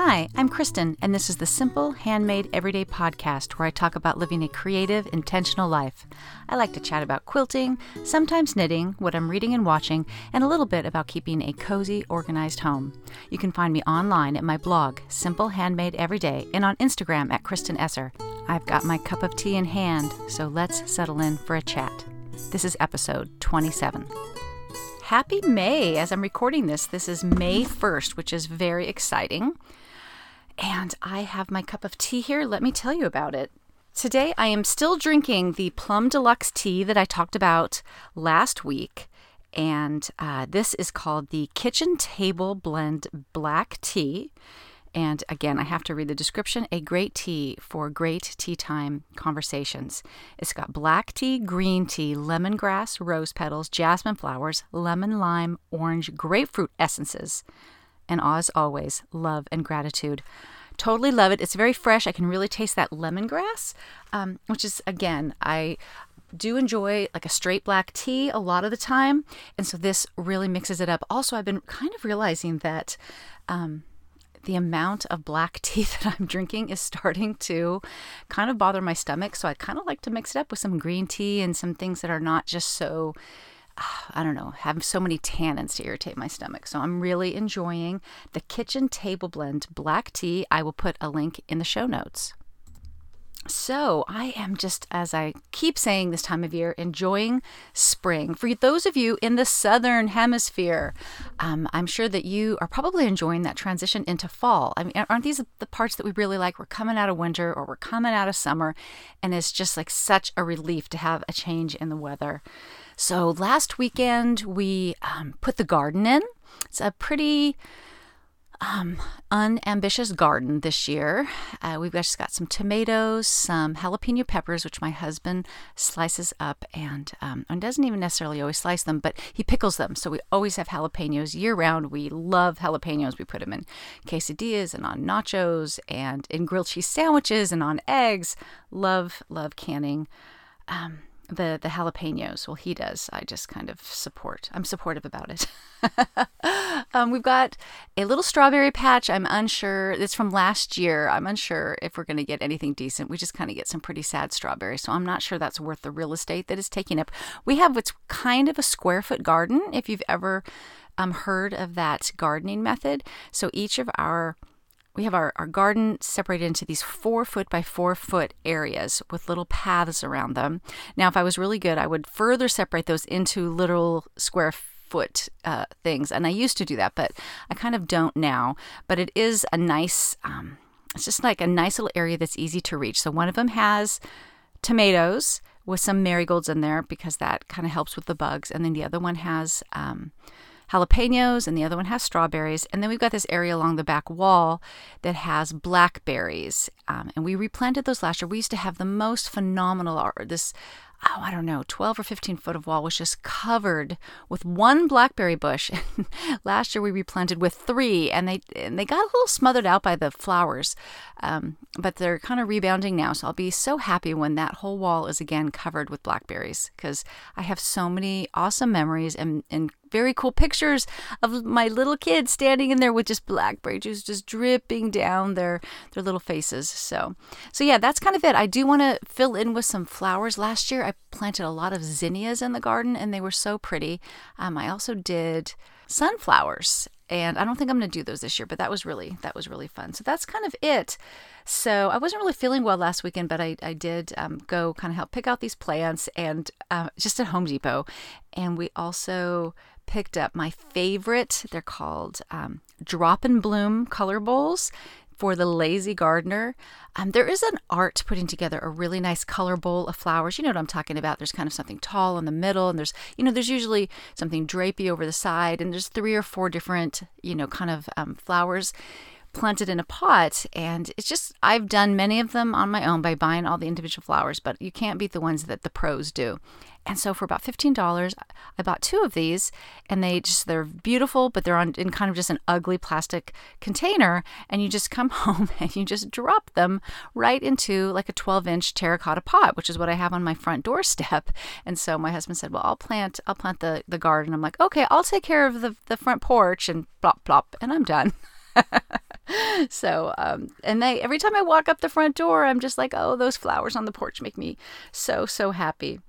Hi, I'm Kristen, and this is the Simple Handmade Everyday podcast where I talk about living a creative, intentional life. I like to chat about quilting, sometimes knitting, what I'm reading and watching, and a little bit about keeping a cozy, organized home. You can find me online at my blog, Simple Handmade Everyday, and on Instagram at Kristen Esser. I've got my cup of tea in hand, so let's settle in for a chat. This is episode 27. Happy May! As I'm recording this, this is May 1st, which is very exciting. And I have my cup of tea here. Let me tell you about it. Today, I am still drinking the Plum Deluxe tea that I talked about last week. And uh, this is called the Kitchen Table Blend Black Tea. And again, I have to read the description a great tea for great tea time conversations. It's got black tea, green tea, lemongrass, rose petals, jasmine flowers, lemon, lime, orange, grapefruit essences, and as always, love and gratitude. Totally love it. It's very fresh. I can really taste that lemongrass, um, which is, again, I do enjoy like a straight black tea a lot of the time. And so this really mixes it up. Also, I've been kind of realizing that. Um, the amount of black tea that I'm drinking is starting to kind of bother my stomach. So I kind of like to mix it up with some green tea and some things that are not just so I don't know, have so many tannins to irritate my stomach. So I'm really enjoying the Kitchen Table Blend black tea. I will put a link in the show notes. So, I am just, as I keep saying this time of year, enjoying spring. For those of you in the southern hemisphere, um, I'm sure that you are probably enjoying that transition into fall. I mean, aren't these the parts that we really like? We're coming out of winter or we're coming out of summer, and it's just like such a relief to have a change in the weather. So last weekend we um, put the garden in. It's a pretty um, unambitious garden this year. Uh, we've just got some tomatoes, some jalapeno peppers, which my husband slices up and, um, and doesn't even necessarily always slice them, but he pickles them. So we always have jalapenos year round. We love jalapenos. We put them in quesadillas and on nachos and in grilled cheese sandwiches and on eggs. Love, love canning. Um, the the jalapenos. Well, he does. I just kind of support. I'm supportive about it. um, we've got a little strawberry patch. I'm unsure. It's from last year. I'm unsure if we're going to get anything decent. We just kind of get some pretty sad strawberries, so I'm not sure that's worth the real estate that is taking up. We have what's kind of a square foot garden. If you've ever um, heard of that gardening method, so each of our we have our, our garden separated into these four foot by four foot areas with little paths around them. Now, if I was really good, I would further separate those into little square foot uh, things. And I used to do that, but I kind of don't now. But it is a nice, um, it's just like a nice little area that's easy to reach. So one of them has tomatoes with some marigolds in there because that kind of helps with the bugs. And then the other one has, um, jalapenos, and the other one has strawberries. And then we've got this area along the back wall that has blackberries. Um, and we replanted those last year. We used to have the most phenomenal, art. this oh, I don't know, 12 or 15 foot of wall was just covered with one blackberry bush. Last year we replanted with three, and they and they got a little smothered out by the flowers, um, but they're kind of rebounding now. So I'll be so happy when that whole wall is again covered with blackberries because I have so many awesome memories and, and very cool pictures of my little kids standing in there with just blackberry juice just dripping down their their little faces. So, so yeah, that's kind of it. I do want to fill in with some flowers. Last year, I planted a lot of zinnias in the garden, and they were so pretty. Um, I also did sunflowers and I don't think I'm going to do those this year, but that was really that was really fun. So that's kind of it. So I wasn't really feeling well last weekend, but I I did um, go kind of help pick out these plants and uh, just at Home Depot, and we also picked up my favorite. They're called um, Drop and Bloom color bowls for the lazy gardener. Um, there is an art putting together a really nice color bowl of flowers. You know what I'm talking about. There's kind of something tall in the middle, and there's you know there's usually something drapey over the side, and there's three or four different you know kind of um, flowers planted in a pot and it's just I've done many of them on my own by buying all the individual flowers but you can't beat the ones that the pros do and so for about $15, I bought two of these and they just they're beautiful, but they're on in kind of just an ugly plastic container and you just come home and you just drop them right into like a 12-inch terracotta pot, which is what I have on my front doorstep. And so my husband said, "Well, I'll plant I'll plant the the garden." I'm like, "Okay, I'll take care of the the front porch and plop plop and I'm done." so, um, and they every time I walk up the front door, I'm just like, oh, those flowers on the porch make me so so happy.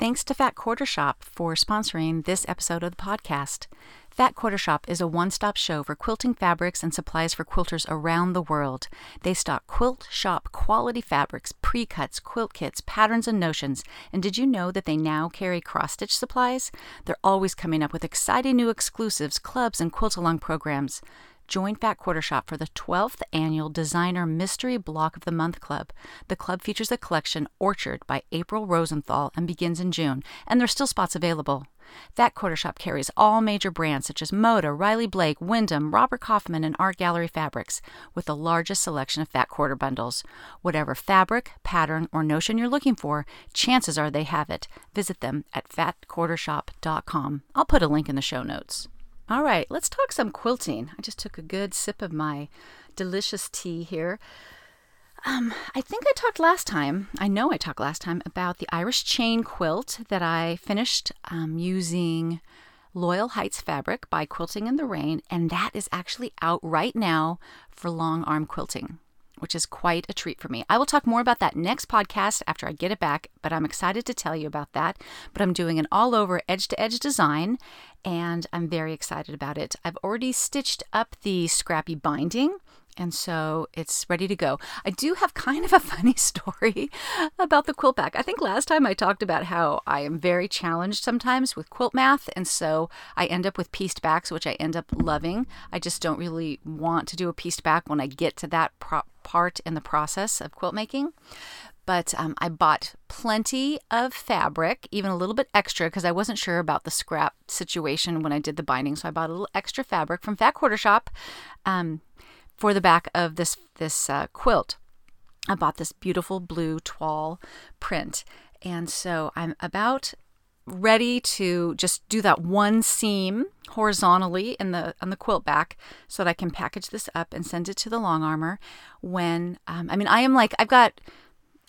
Thanks to Fat Quarter Shop for sponsoring this episode of the podcast. Fat Quarter Shop is a one stop show for quilting fabrics and supplies for quilters around the world. They stock quilt shop quality fabrics, pre cuts, quilt kits, patterns, and notions. And did you know that they now carry cross stitch supplies? They're always coming up with exciting new exclusives, clubs, and quilt along programs. Join Fat Quarter Shop for the 12th annual Designer Mystery Block of the Month Club. The club features a collection Orchard by April Rosenthal and begins in June, and there's still spots available. Fat Quarter Shop carries all major brands such as Moda, Riley Blake, Windham, Robert Kaufman, and Art Gallery fabrics, with the largest selection of Fat Quarter bundles. Whatever fabric, pattern, or notion you're looking for, chances are they have it. Visit them at fatquartershop.com. I'll put a link in the show notes. All right, let's talk some quilting. I just took a good sip of my delicious tea here. Um, I think I talked last time, I know I talked last time about the Irish chain quilt that I finished um, using Loyal Heights fabric by Quilting in the Rain, and that is actually out right now for long arm quilting which is quite a treat for me. I will talk more about that next podcast after I get it back, but I'm excited to tell you about that. But I'm doing an all over edge to edge design, and I'm very excited about it. I've already stitched up the scrappy binding and so it's ready to go. I do have kind of a funny story about the quilt back. I think last time I talked about how I am very challenged sometimes with quilt math, and so I end up with pieced backs, which I end up loving. I just don't really want to do a pieced back when I get to that part in the process of quilt making but um, I bought plenty of fabric, even a little bit extra, because I wasn't sure about the scrap situation when I did the binding. So I bought a little extra fabric from Fat Quarter Shop. Um, for the back of this this uh, quilt. I bought this beautiful blue toile print, and so I'm about ready to just do that one seam horizontally in the on the quilt back so that I can package this up and send it to the long armor when um, I mean I am like I've got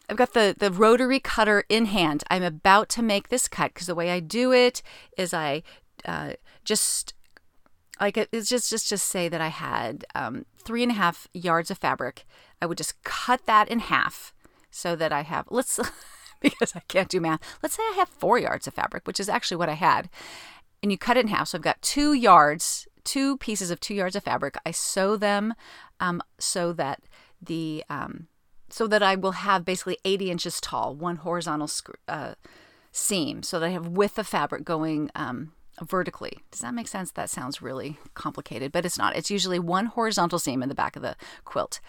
I've got the the rotary cutter in hand I'm about to make this cut because the way I do it is I uh, just like it's just just just say that I had um, three and a half yards of fabric. I would just cut that in half so that I have let's because I can't do math. Let's say I have four yards of fabric, which is actually what I had, and you cut it in half. So I've got two yards, two pieces of two yards of fabric. I sew them um, so that the um, so that I will have basically 80 inches tall, one horizontal uh, seam, so that I have width of fabric going um, vertically. Does that make sense? That sounds really complicated, but it's not. It's usually one horizontal seam in the back of the quilt.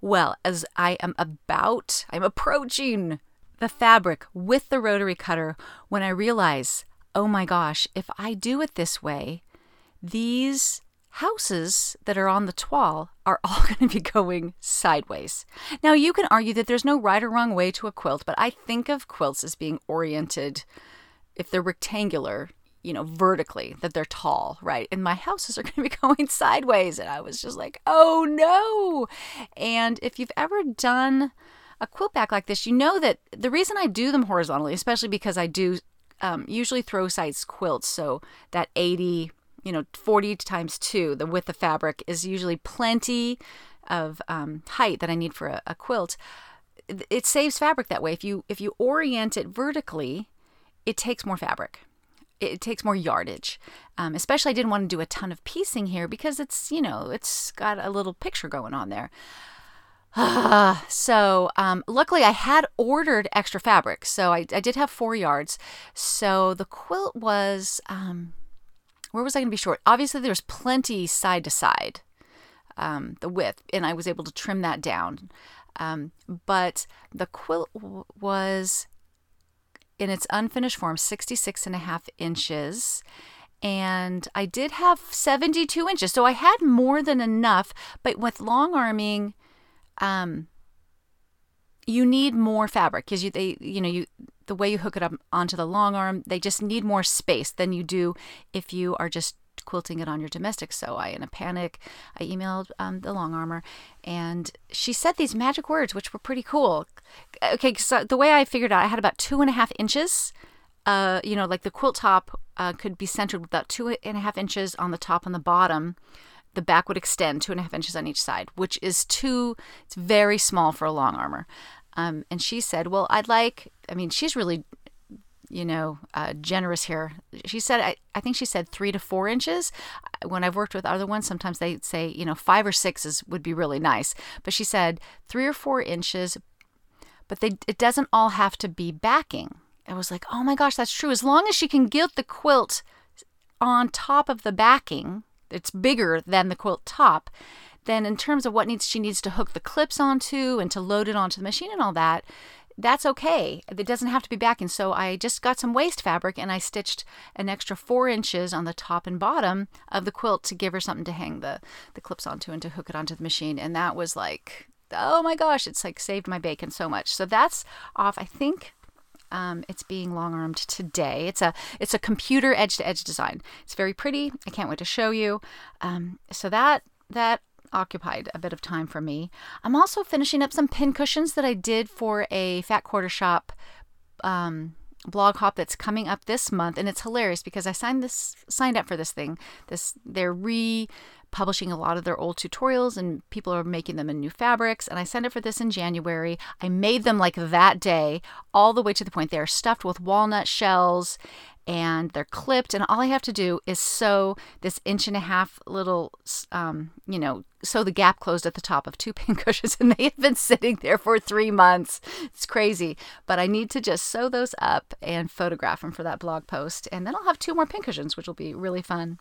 Well, as I am about, I'm approaching the fabric with the rotary cutter when I realize, oh my gosh, if I do it this way, these houses that are on the toile are all going to be going sideways. Now, you can argue that there's no right or wrong way to a quilt, but I think of quilts as being oriented, if they're rectangular, you know, vertically, that they're tall, right? And my houses are going to be going sideways. And I was just like, oh no. And if you've ever done a quilt back like this, you know that the reason I do them horizontally, especially because I do um, usually throw sides quilts, so that 80, you know, 40 times 2, the width of fabric is usually plenty of um, height that I need for a, a quilt. It saves fabric that way. If you if you orient it vertically, it takes more fabric it takes more yardage. Um, especially, I didn't want to do a ton of piecing here because it's, you know, it's got a little picture going on there. so, um, luckily, I had ordered extra fabric. So, I, I, did have four yards. So, the quilt was, um, where was I going to be short? Obviously, there's plenty side to side, um, the width, and I was able to trim that down. Um, but the quilt w- was in its unfinished form 66 and a half inches and I did have 72 inches. So I had more than enough, but with long arming, um, you need more fabric because you they you know you the way you hook it up onto the long arm, they just need more space than you do if you are just quilting it on your domestic. So I, in a panic, I emailed um, the long armor, and she said these magic words, which were pretty cool. Okay, so the way I figured out, I had about two and a half inches. Uh, you know, like the quilt top uh, could be centered with about two and a half inches on the top and the bottom the back would extend two and a half inches on each side, which is too, it's very small for a long armor. Um, and she said, Well, I'd like, I mean, she's really, you know, uh, generous here. She said, I, I think she said three to four inches. When I've worked with other ones, sometimes they say, you know, five or six is, would be really nice. But she said three or four inches, but they, it doesn't all have to be backing. I was like, oh my gosh, that's true. As long as she can get the quilt on top of the backing, it's bigger than the quilt top, then in terms of what needs she needs to hook the clips onto and to load it onto the machine and all that, that's okay. It doesn't have to be backing. So I just got some waste fabric and I stitched an extra four inches on the top and bottom of the quilt to give her something to hang the, the clips onto and to hook it onto the machine. And that was like, oh my gosh, it's like saved my bacon so much. So that's off, I think. Um, it's being long armed today. It's a it's a computer edge to edge design. It's very pretty. I can't wait to show you. Um, so that that occupied a bit of time for me. I'm also finishing up some pin cushions that I did for a Fat Quarter Shop um, blog hop that's coming up this month, and it's hilarious because I signed this signed up for this thing. This they're re publishing a lot of their old tutorials and people are making them in new fabrics. And I signed up for this in January. I made them like that day, all the way to the point they're stuffed with walnut shells and they're clipped and all i have to do is sew this inch and a half little um, you know sew the gap closed at the top of two pin cushions and they have been sitting there for three months. It's crazy. But i need to just sew those up and photograph them for that blog post and then i'll have two more pin cushions which will be really fun.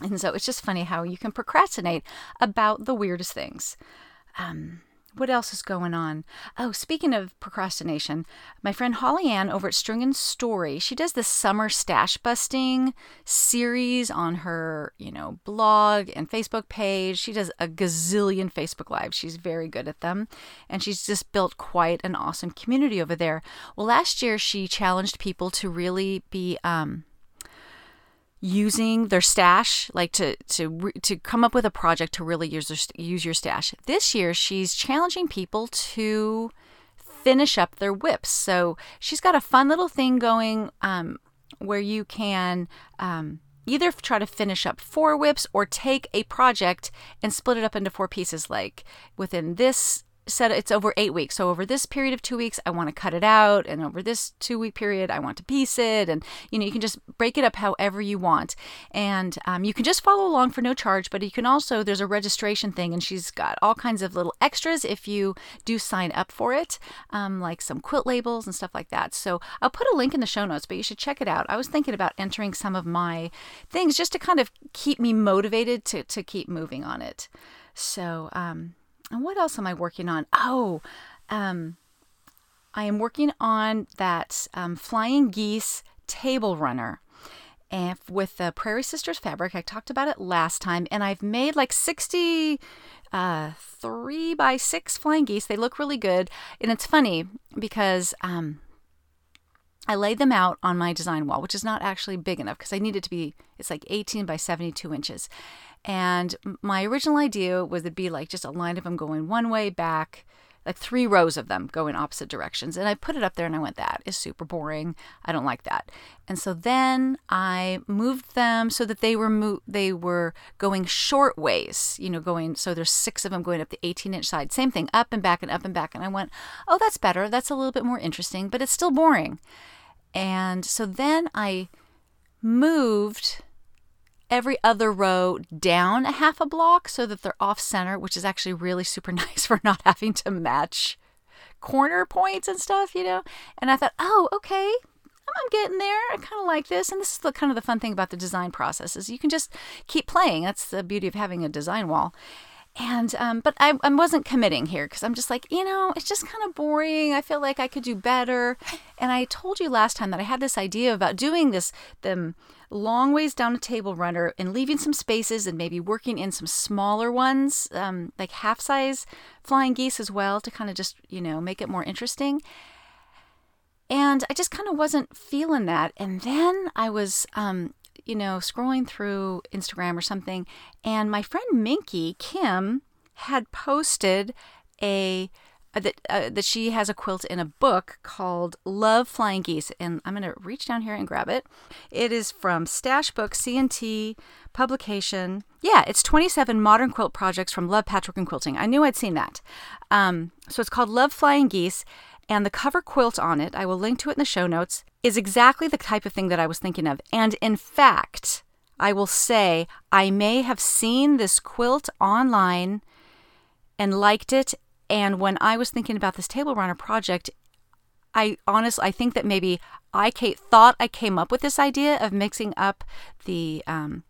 And so it's just funny how you can procrastinate about the weirdest things. Um, what else is going on? Oh, speaking of procrastination, my friend Holly Ann over at String and Story, she does this summer stash busting series on her, you know, blog and Facebook page. She does a gazillion Facebook lives. She's very good at them, and she's just built quite an awesome community over there. Well, last year she challenged people to really be um, using their stash like to to to come up with a project to really use their, use your stash. This year she's challenging people to finish up their WIPs. So she's got a fun little thing going um, where you can um, either try to finish up four WIPs or take a project and split it up into four pieces like within this said it's over eight weeks. So over this period of two weeks, I want to cut it out, and over this two week period, I want to piece it, and you know you can just break it up however you want, and um, you can just follow along for no charge. But you can also there's a registration thing, and she's got all kinds of little extras if you do sign up for it, um, like some quilt labels and stuff like that. So I'll put a link in the show notes, but you should check it out. I was thinking about entering some of my things just to kind of keep me motivated to to keep moving on it. So um, and what else am I working on? Oh, um, I am working on that um, flying geese table runner. And with the Prairie Sisters fabric, I talked about it last time, and I've made like 60 uh, three by six flying geese. They look really good, and it's funny because um, I laid them out on my design wall, which is not actually big enough because I need it to be, it's like 18 by 72 inches. And my original idea was it'd be like just a line of them going one way back, like three rows of them going opposite directions. And I put it up there and I went, that is super boring. I don't like that. And so then I moved them so that they were mo- they were going short ways, you know, going so there's six of them going up the 18 inch side. Same thing, up and back and up and back. And I went, oh, that's better. That's a little bit more interesting, but it's still boring. And so then I moved every other row down a half a block so that they're off center, which is actually really super nice for not having to match corner points and stuff, you know. And I thought, oh, okay, I'm getting there. I kind of like this. And this is the kind of the fun thing about the design process is you can just keep playing. That's the beauty of having a design wall. And um, but I, I wasn't committing here because I'm just like you know it's just kind of boring. I feel like I could do better. And I told you last time that I had this idea about doing this them long ways down a table runner and leaving some spaces and maybe working in some smaller ones, um, like half size flying geese as well, to kind of just, you know, make it more interesting. And I just kind of wasn't feeling that. And then I was, um, you know, scrolling through Instagram or something, and my friend Minki, Kim, had posted a uh, that uh, that she has a quilt in a book called Love Flying Geese, and I'm gonna reach down here and grab it. It is from Stash Book C&T publication. Yeah, it's 27 modern quilt projects from Love Patchwork and Quilting. I knew I'd seen that. Um, so it's called Love Flying Geese, and the cover quilt on it, I will link to it in the show notes, is exactly the type of thing that I was thinking of. And in fact, I will say I may have seen this quilt online and liked it. And when I was thinking about this table runner project, I honestly I think that maybe I thought I came up with this idea of mixing up the um,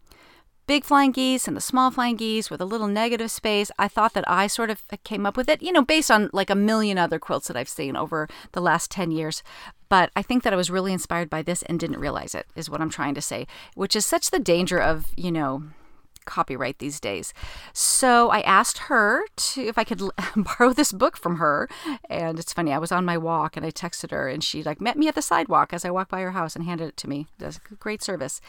big flying geese and the small flying geese with a little negative space. I thought that I sort of came up with it, you know, based on like a million other quilts that I've seen over the last 10 years. But I think that I was really inspired by this and didn't realize it, is what I'm trying to say, which is such the danger of, you know, copyright these days. So I asked her to if I could borrow this book from her. And it's funny, I was on my walk and I texted her and she like met me at the sidewalk as I walked by her house and handed it to me. Does great service.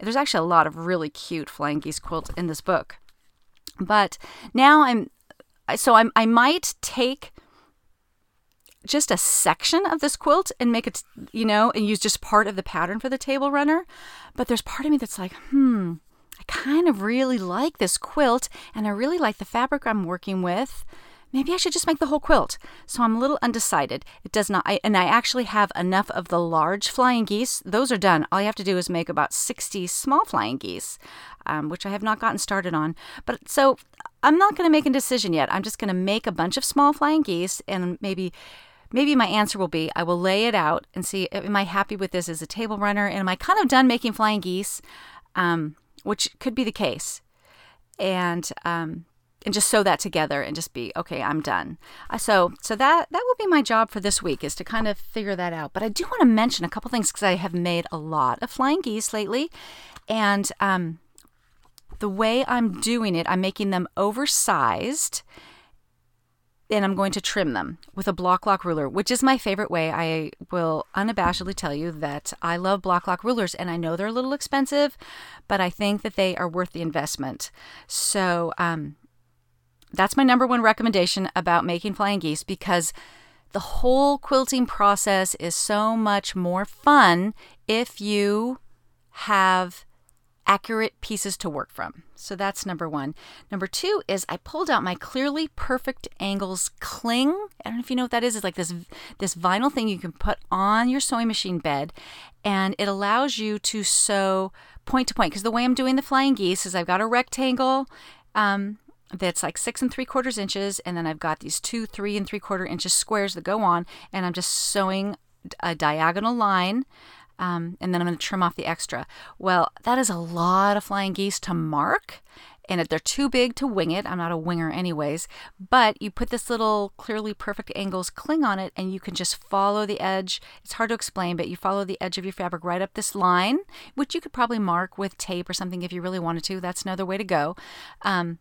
There's actually a lot of really cute flying geese quilts in this book. But now I'm so I'm I might take just a section of this quilt and make it, you know, and use just part of the pattern for the table runner. But there's part of me that's like, hmm, kind of really like this quilt and I really like the fabric I'm working with. Maybe I should just make the whole quilt. So I'm a little undecided. It does not, I, and I actually have enough of the large flying geese. Those are done. All you have to do is make about 60 small flying geese, um, which I have not gotten started on. But so I'm not going to make a decision yet. I'm just going to make a bunch of small flying geese and maybe maybe my answer will be I will lay it out and see am I happy with this as a table runner and am I kind of done making flying geese? Um, which could be the case. And um, and just sew that together and just be okay i'm done. Uh, so so that that will be my job for this week is to kind of figure that out. But i do want to mention a couple things because i have made a lot of flying geese lately. And um, the way i'm doing it i'm making them oversized and I'm going to trim them with a Bloc Loc ruler, which is my favorite way. I will unabashedly tell you that I love Bloc Loc rulers and I know they're a little expensive, but I think that they are worth the investment. So, um, that's my number one recommendation about making flying geese because the whole quilting process is so much more fun if you have accurate pieces to work from. So that's number one. Number two is I pulled out my clearly perfect angles cling. I don't know if you know what that is. It's like this this vinyl thing you can put on your sewing machine bed, and it allows you to sew point to point. Because the way I'm doing the flying geese is I've got a rectangle. Um, that's like six and three quarters inches, and then I've got these two, three and three quarter inches squares that go on, and I'm just sewing a diagonal line um, and then I'm going to trim off the extra. Well, that is a lot of flying geese to mark, and if they're too big to wing it. I'm not a winger, anyways. But you put this little clearly perfect angles cling on it, and you can just follow the edge. It's hard to explain, but you follow the edge of your fabric right up this line, which you could probably mark with tape or something if you really wanted to. That's another way to go. Um,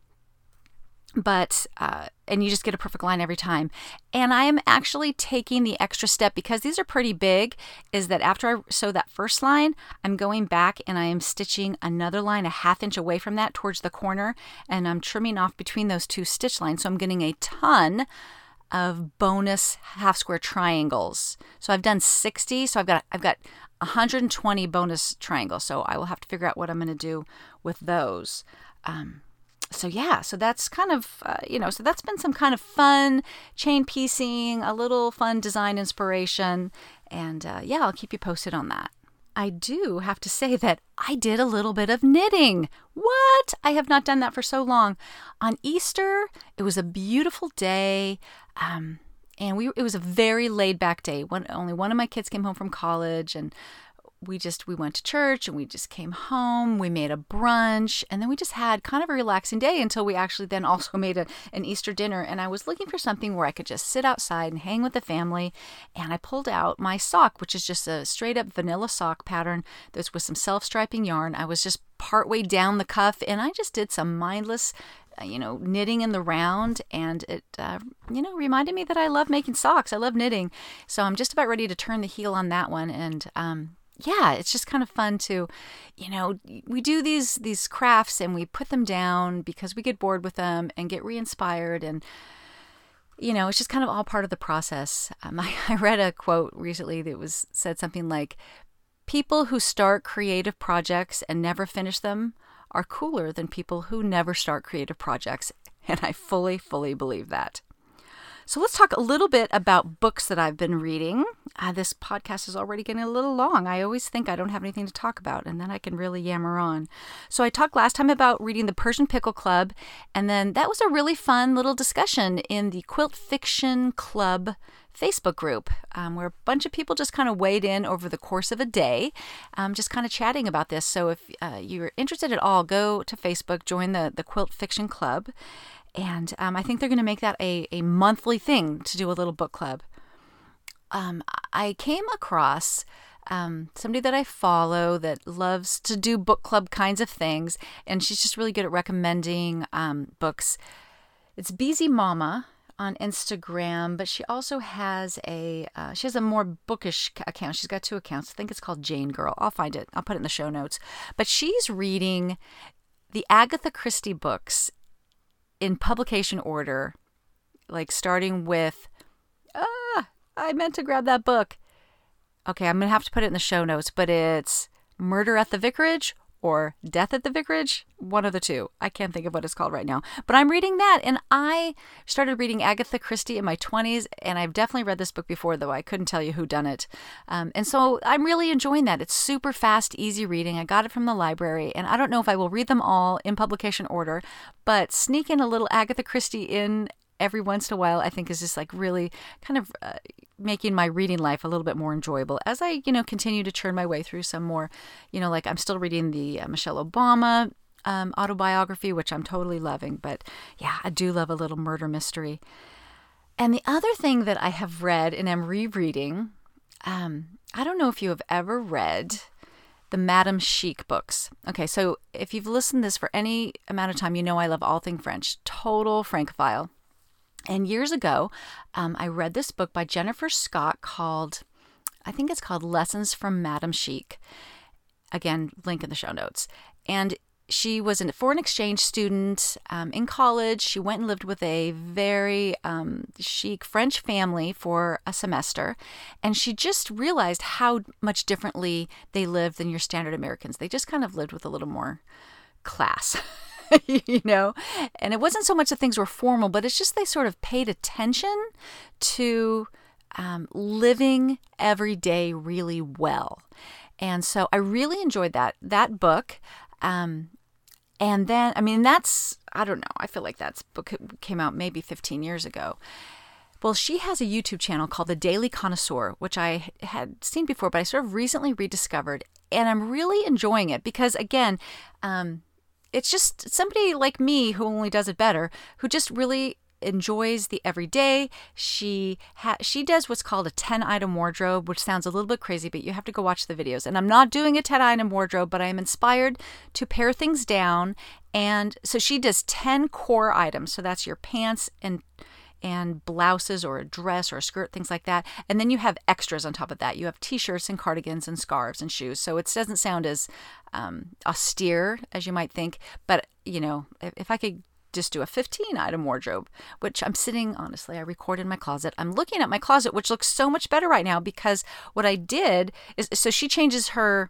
but uh, and you just get a perfect line every time. And i am actually taking the extra step because these are pretty big is that after i sew that first line i'm going back and i am stitching another line a half inch away from that towards the corner and i'm trimming off between those two stitch lines. So i'm getting a ton of bonus half square triangles. So i've done 60 so i've got i've got 120 bonus triangles. So i will have to figure out what i'm going to do with those. Um, so yeah, so that's kind of uh, you know, so that's been some kind of fun chain piecing, a little fun design inspiration, and uh, yeah, I'll keep you posted on that. I do have to say that I did a little bit of knitting. What? I have not done that for so long. On Easter, it was a beautiful day. Um, and we it was a very laid back day. One, only one of my kids came home from college, and we just we went to church and we just came home we made a brunch and then we just had kind of a relaxing day until we actually then also made a, an easter dinner. And i was looking for something where i could just sit outside and hang with the family. And i pulled out my sock which is just a straight up vanilla sock pattern that's with some self striping yarn. I was just partway down the cuff and i just did some mindless uh, you know, knitting in the round, and it, uh, you know, reminded me that I love making socks. I love knitting, so I'm just about ready to turn the heel on that one, and um, yeah, it's just kind of fun to, you know, we do these these crafts and we put them down because we get bored with them and get re-inspired and you know, it's just kind of all part of the process. Um, I, I read a quote recently that was said something like, "People who start creative projects and never finish them are cooler than people who never start creative projects," and I fully, fully believe that. So let's talk a little bit about books that I've been reading. Uh, this podcast is already getting a little long. I always think I don't have anything to talk about, and then I can really yammer on. So I talked last time about reading The Persian Pickle Club, and then that was a really fun little discussion in the Quilt Fiction Club Facebook group um, where a bunch of people just kind of weighed in over the course of a day, um, just kind of chatting about this. So if uh, you're interested at all, go to Facebook, join the, the Quilt Fiction Club. And um, I think they're going to make that a, a monthly thing to do a little book club. Um, I came across um, somebody that I follow that loves to do book club kinds of things, and she's just really good at recommending um, books. It's Beezy Mama on Instagram, but she also has a uh, she has a more bookish account. She's got two accounts. I think it's called Jane Girl. I'll find it. I'll put it in the show notes. But she's reading the Agatha Christie books in publication order, like starting with, ah, I meant to grab that book. Okay, I'm going to have to put it in the show notes, but it's Murder at the Vicarage or Death at the Vicarage, one of the two. I can't think of what it's called right now. But I'm reading that, and I started reading Agatha Christie in my 20s, and I've definitely read this book before, though I couldn't tell you who done it. Um, and so I'm really enjoying that. It's super fast, easy reading. I got it from the library, and I don't know if I will read them all in publication order, but sneak in a little Agatha Christie in every once in a while, I think is just like really kind of uh, making my reading life a little bit more enjoyable as I, you know, continue to churn my way through some more, you know, like I'm still reading the uh, Michelle Obama um, autobiography, which I'm totally loving. But yeah, I do love a little murder mystery. And the other thing that I have read and am rereading, um, I don't know if you have ever read the Madame Chic books. Okay, so if you've listened to this for any amount of time, you know I love all thing French, total Francophile. And years ago, um, I read this book by Jennifer Scott called, I think it's called Lessons from Madame Chic. Again, link in the show notes. And she was a foreign exchange student um, in college. She went and lived with a very um, chic French family for a semester. And she just realized how much differently they lived than your standard Americans. They just kind of lived with a little more class. you know? And it wasn't so much that things were formal, but it's just they sort of paid attention to um, living every day really well. And so I really enjoyed that that book. Um, and then, I mean, that's I don't know. I feel like that book came out maybe 15 years ago. Well, she has a YouTube channel called The Daily Connoisseur, which I had seen before, but I sort of recently rediscovered, and I'm really enjoying it because, again, um, it's just somebody like me who only does it better, who just really enjoys the everyday. She ha- she does what's called a 10 item wardrobe, which sounds a little bit crazy, but you have to go watch the videos. And I'm not doing a 10 item wardrobe, but I am inspired to pare things down. And so she does 10 core items. So that's your pants and and blouses or a dress or a skirt, things like that. And then you have extras on top of that. You have t shirts and cardigans and scarves and shoes. So it doesn't sound as um, austere as you might think. But, you know, if, if I could just do a 15 item wardrobe, which I'm sitting, honestly, I record in my closet. I'm looking at my closet, which looks so much better right now because what I did is so she changes her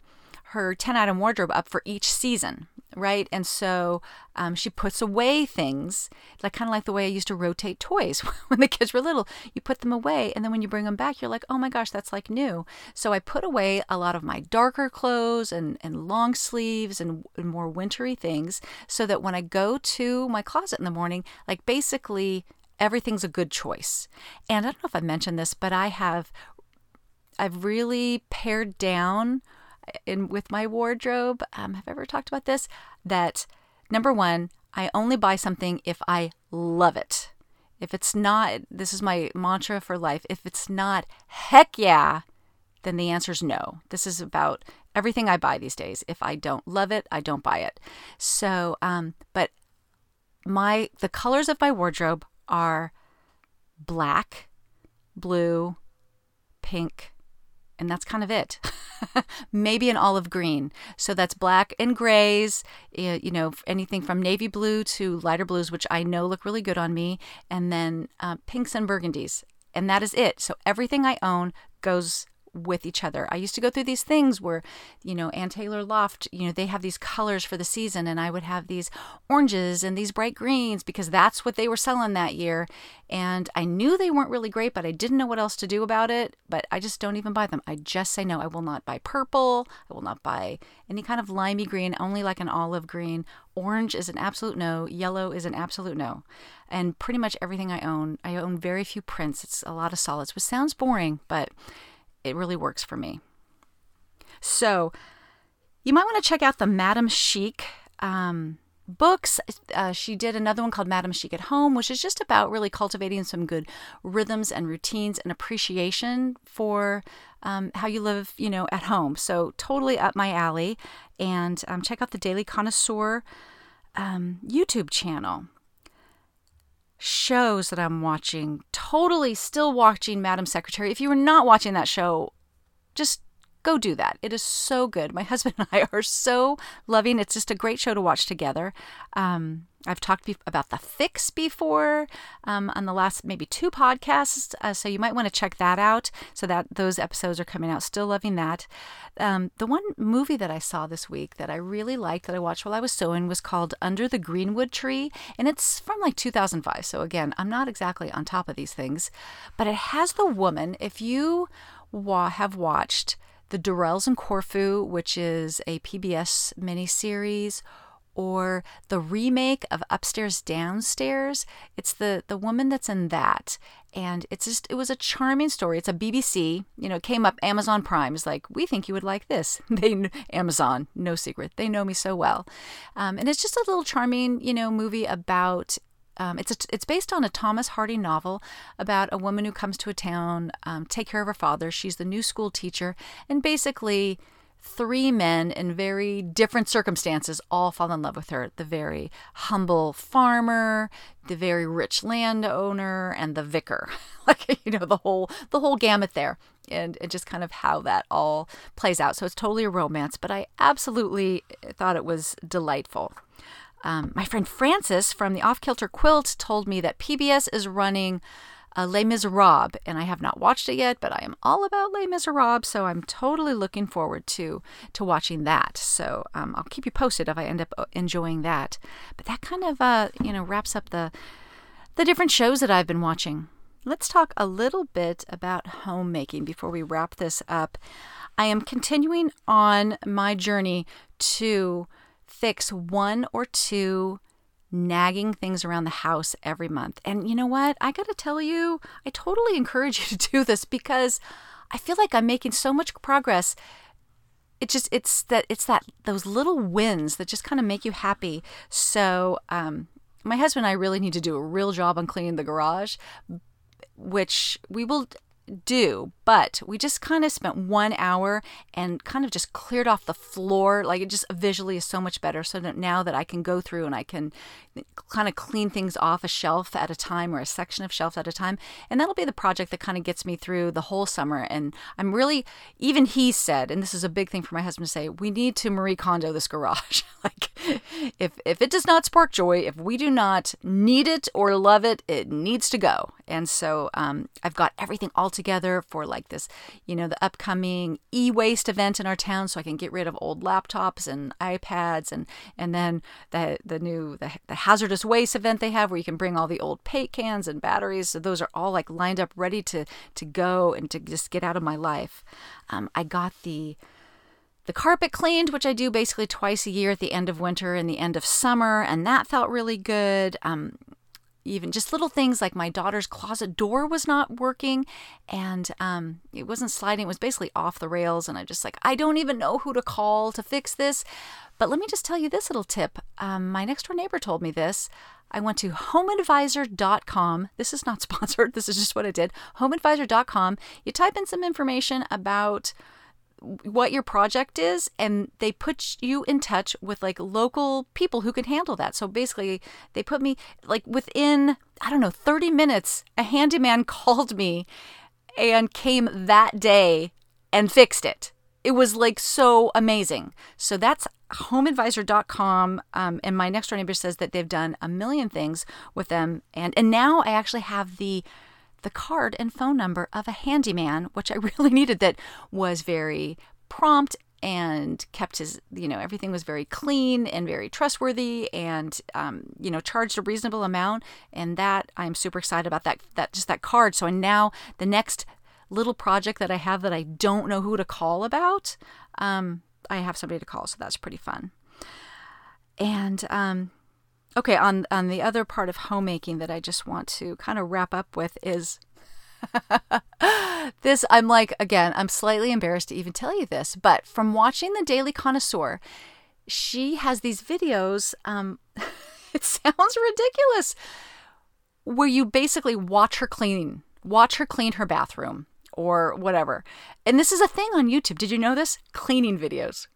her 10 item wardrobe up for each season, right? And so um, she puts away things, like kind of like the way I used to rotate toys when the kids were little. You put them away, and then when you bring them back, you're like, oh my gosh, that's like new. So I put away a lot of my darker clothes and, and long sleeves and, and more wintry things so that when I go to my closet in the morning, like basically everything's a good choice. And I don't know if I mentioned this, but I have I've really pared down in with my wardrobe. Um, have I ever talked about this? That number one, I only buy something if I love it. If it's not, this is my mantra for life. If it's not, heck yeah, then the answer is no. This is about everything I buy these days. If I don't love it, I don't buy it. So, um, but my the colors of my wardrobe are black, blue, pink, and that's kind of it. maybe an olive green. So that's black and grays, you know, anything from navy blue to lighter blues, which I know look really good on me, and then uh, pinks and burgundies. And that is it. So everything I own goes with each other. I used to go through these things where, you know, Ann Taylor Loft, you know, they have these colors for the season, and I would have these oranges and these bright greens because that's what they were selling that year. And I knew they weren't really great, but I didn't know what else to do about it. But I just don't even buy them. I just say no. I will not buy purple. I will not buy any kind of limey green, only like an olive green. Orange is an absolute no. Yellow is an absolute no. And pretty much everything I own, I own very few prints. It's a lot of solids, which sounds boring, but it really works for me. So, you might want to check out the Madame Chic um, books. Uh, she did another one called Madame Chic at Home, which is just about really cultivating some good rhythms and routines and appreciation for um, how you live, you know, at home. So totally up my alley. And um, check out the Daily Connoisseur um, YouTube channel shows that I'm watching, totally still watching Madam Secretary. If you are not watching that show, just go do that. It is so good. My husband and I are so loving. It's just a great show to watch together. Um, I've talked be- about the fix before um, on the last maybe two podcasts, uh, so you might want to check that out. So that those episodes are coming out. Still loving that. Um, the one movie that I saw this week that I really liked that I watched while I was sewing was called Under the Greenwood Tree, and it's from like 2005. So again, I'm not exactly on top of these things, but it has the woman. If you wa- have watched the Durrells in Corfu, which is a PBS miniseries or the remake of Upstairs Downstairs. It's the the woman that's in that, and it's just it was a charming story. It's a BBC, you know, came up Amazon Prime. Is like we think you would like this. They Amazon, no secret, they know me so well, um, and it's just a little charming, you know, movie about um, it's a, it's based on a Thomas Hardy novel about a woman who comes to a town, um, take care of her father. She's the new school teacher, and basically three men in very different circumstances all fall in love with her. The very humble farmer the very rich landowner and the vicar. Like you know the whole the whole gamut there. And, just kind of how that all plays out. So it's totally a romance but i absolutely thought it was delightful. Um, my friend frances from the off kilter quilt told me that pbs is running uh, Les Miserables, and I have not watched it yet, but I am all about Les Miserables, so I'm totally looking forward to to watching that. So um, I'll keep you posted if I end up uh, enjoying that. But that kind of uh, you know wraps up the the different shows that I've been watching. Let's talk a little bit about homemaking before we wrap this up. I am continuing on my journey to fix one or two nagging things around the house every month. And you know what? I got to tell you, I totally encourage you to do this because I feel like I'm making so much progress. It just it's that it's that those little wins that just kind of make you happy. So, um, my husband and I really need to do a real job on cleaning the garage, which we will do, but we just kind of spent one hour and kind of just cleared off the floor. Like it just visually is so much better. So that now that I can go through and I can kind of clean things off a shelf at a time or a section of shelves at a time. And that'll be the project that kind of gets me through the whole summer. And I'm really, even he said, and this is a big thing for my husband to say, we need to Marie Kondo this garage. like if, if it does not spark joy, if we do not need it or love it, it needs to go. And so um, I've got everything all together for like this, you know, the upcoming e-waste event in our town, so I can get rid of old laptops and iPads, and and then the the new the, the hazardous waste event they have where you can bring all the old paint cans and batteries. So those are all like lined up, ready to to go and to just get out of my life. Um, I got the the carpet cleaned, which I do basically twice a year at the end of winter and the end of summer, and that felt really good. Um, even just little things like my daughter's closet door was not working and um, it wasn't sliding it was basically off the rails and I'm just like i don't even know who to call to fix this but let me just tell you this little tip um, my next door neighbor told me this I went to homeadvisor.com. This is not sponsored. This is just what I did. Homeadvisor.com. You type in some information about what your project is and they put you in touch with like local people who can handle that so basically they put me like within i don't know 30 minutes a handyman called me and came that day and fixed it it was like so amazing. So that's homeadvisor.com. Um, and my next door neighbor says that they've done a million things with them. And, and now I actually have the the card and phone number of a handyman, which I really needed, that was very prompt and kept his you know everything was very clean and very trustworthy and um, you know charged a reasonable amount. And that i'm super excited about that that just that card. So now the next little project that i have that i don't know who to call about um, i have somebody to call so that's pretty fun. And um, okay on on the other part of homemaking that i just want to kind of wrap up with is this, I'm like, again, I'm slightly embarrassed to even tell you this, but from watching The Daily Connoisseur, she has these videos. Um, it sounds ridiculous, where you basically watch her clean, watch her clean her bathroom or whatever. And this is a thing on YouTube. Did you know this? Cleaning videos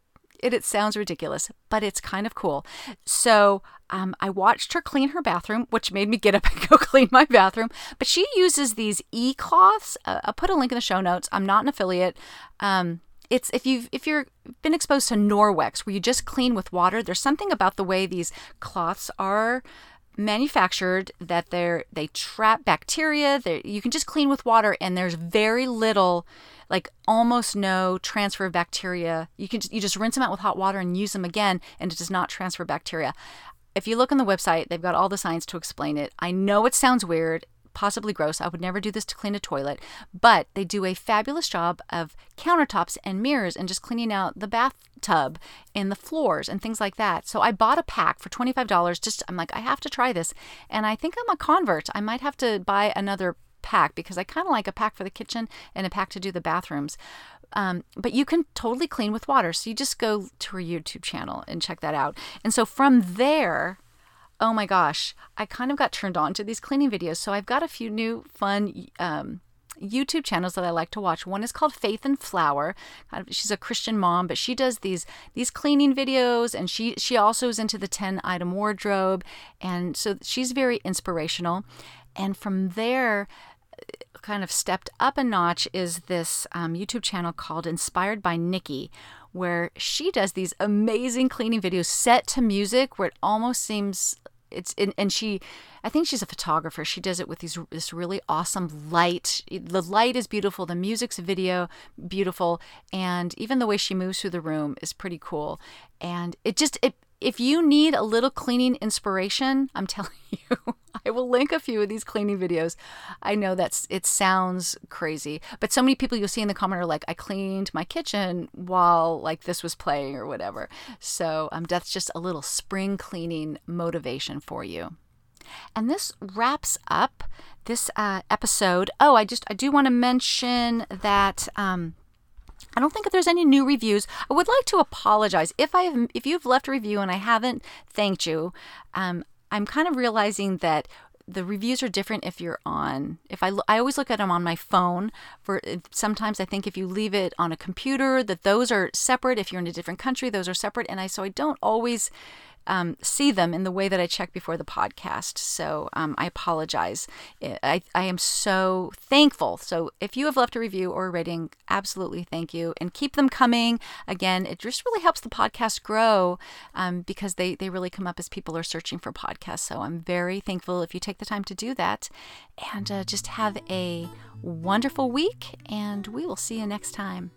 it, it sounds ridiculous, but it's kind of cool. So um, I watched her clean her bathroom, which made me get up and go clean my bathroom. But she uses these e cloths. Uh, I'll put a link in the show notes. I'm not an affiliate. Um, it's if you've if you're been exposed to Norwex, where you just clean with water. There's something about the way these cloths are manufactured that they're they trap bacteria. They you can just clean with water, and there's very little like almost no transfer of bacteria. You can you just rinse them out with hot water and use them again, and it does not transfer bacteria. If you look on the website, they've got all the science to explain it. I know it sounds weird, possibly gross. I would never do this to clean a toilet, but they do a fabulous job of countertops and mirrors and just cleaning out the bathtub and the floors and things like that. So I bought a pack for $25 just I'm like I have to try this and I think I'm a convert. I might have to buy another pack because I kind of like a pack for the kitchen and a pack to do the bathrooms. Um, but you can totally clean with water. So you just go to her YouTube channel and check that out. And so from there, oh my gosh, I kind of got turned on to these cleaning videos. So I've got a few new fun um, YouTube channels that I like to watch. One is called Faith and Flower. She's a Christian mom, but she does these these cleaning videos, and she she also is into the ten item wardrobe, and so she's very inspirational. And from there, kind of stepped up a notch is this um, YouTube channel called Inspired by Nikki, where she does these amazing cleaning videos set to music where it almost seems it's and she i think she's a photographer. She does it with these this really awesome light. The light is beautiful. The music's video beautiful. And even the way she moves through the room is pretty cool. And it just it if you need a little cleaning inspiration, I'm telling you, I will link a few of these cleaning videos. I know that's it sounds crazy, but so many people you'll see in the comment are like, "I cleaned my kitchen while like this was playing or whatever." So um, that's just a little spring cleaning motivation for you. And this wraps up this uh, episode. Oh, I just I do want to mention that. Um, I don't think if there's any new reviews. I would like to apologize if I have, if you've left a review and I haven't thanked you. Um, I'm kind of realizing that the reviews are different if you're on if I I always look at them on my phone for sometimes I think if you leave it on a computer that those are separate if you're in a different country those are separate and I so I don't always um, see them in the way that I check before the podcast. So um, I apologize. I, I am so thankful. So if you have left a review or a rating, absolutely thank you. And keep them coming. Again, it just really helps the podcast grow um, because they, they really come up as people are searching for podcasts. So I'm very thankful if you take the time to do that. And uh, just have a wonderful week, and we will see you next time.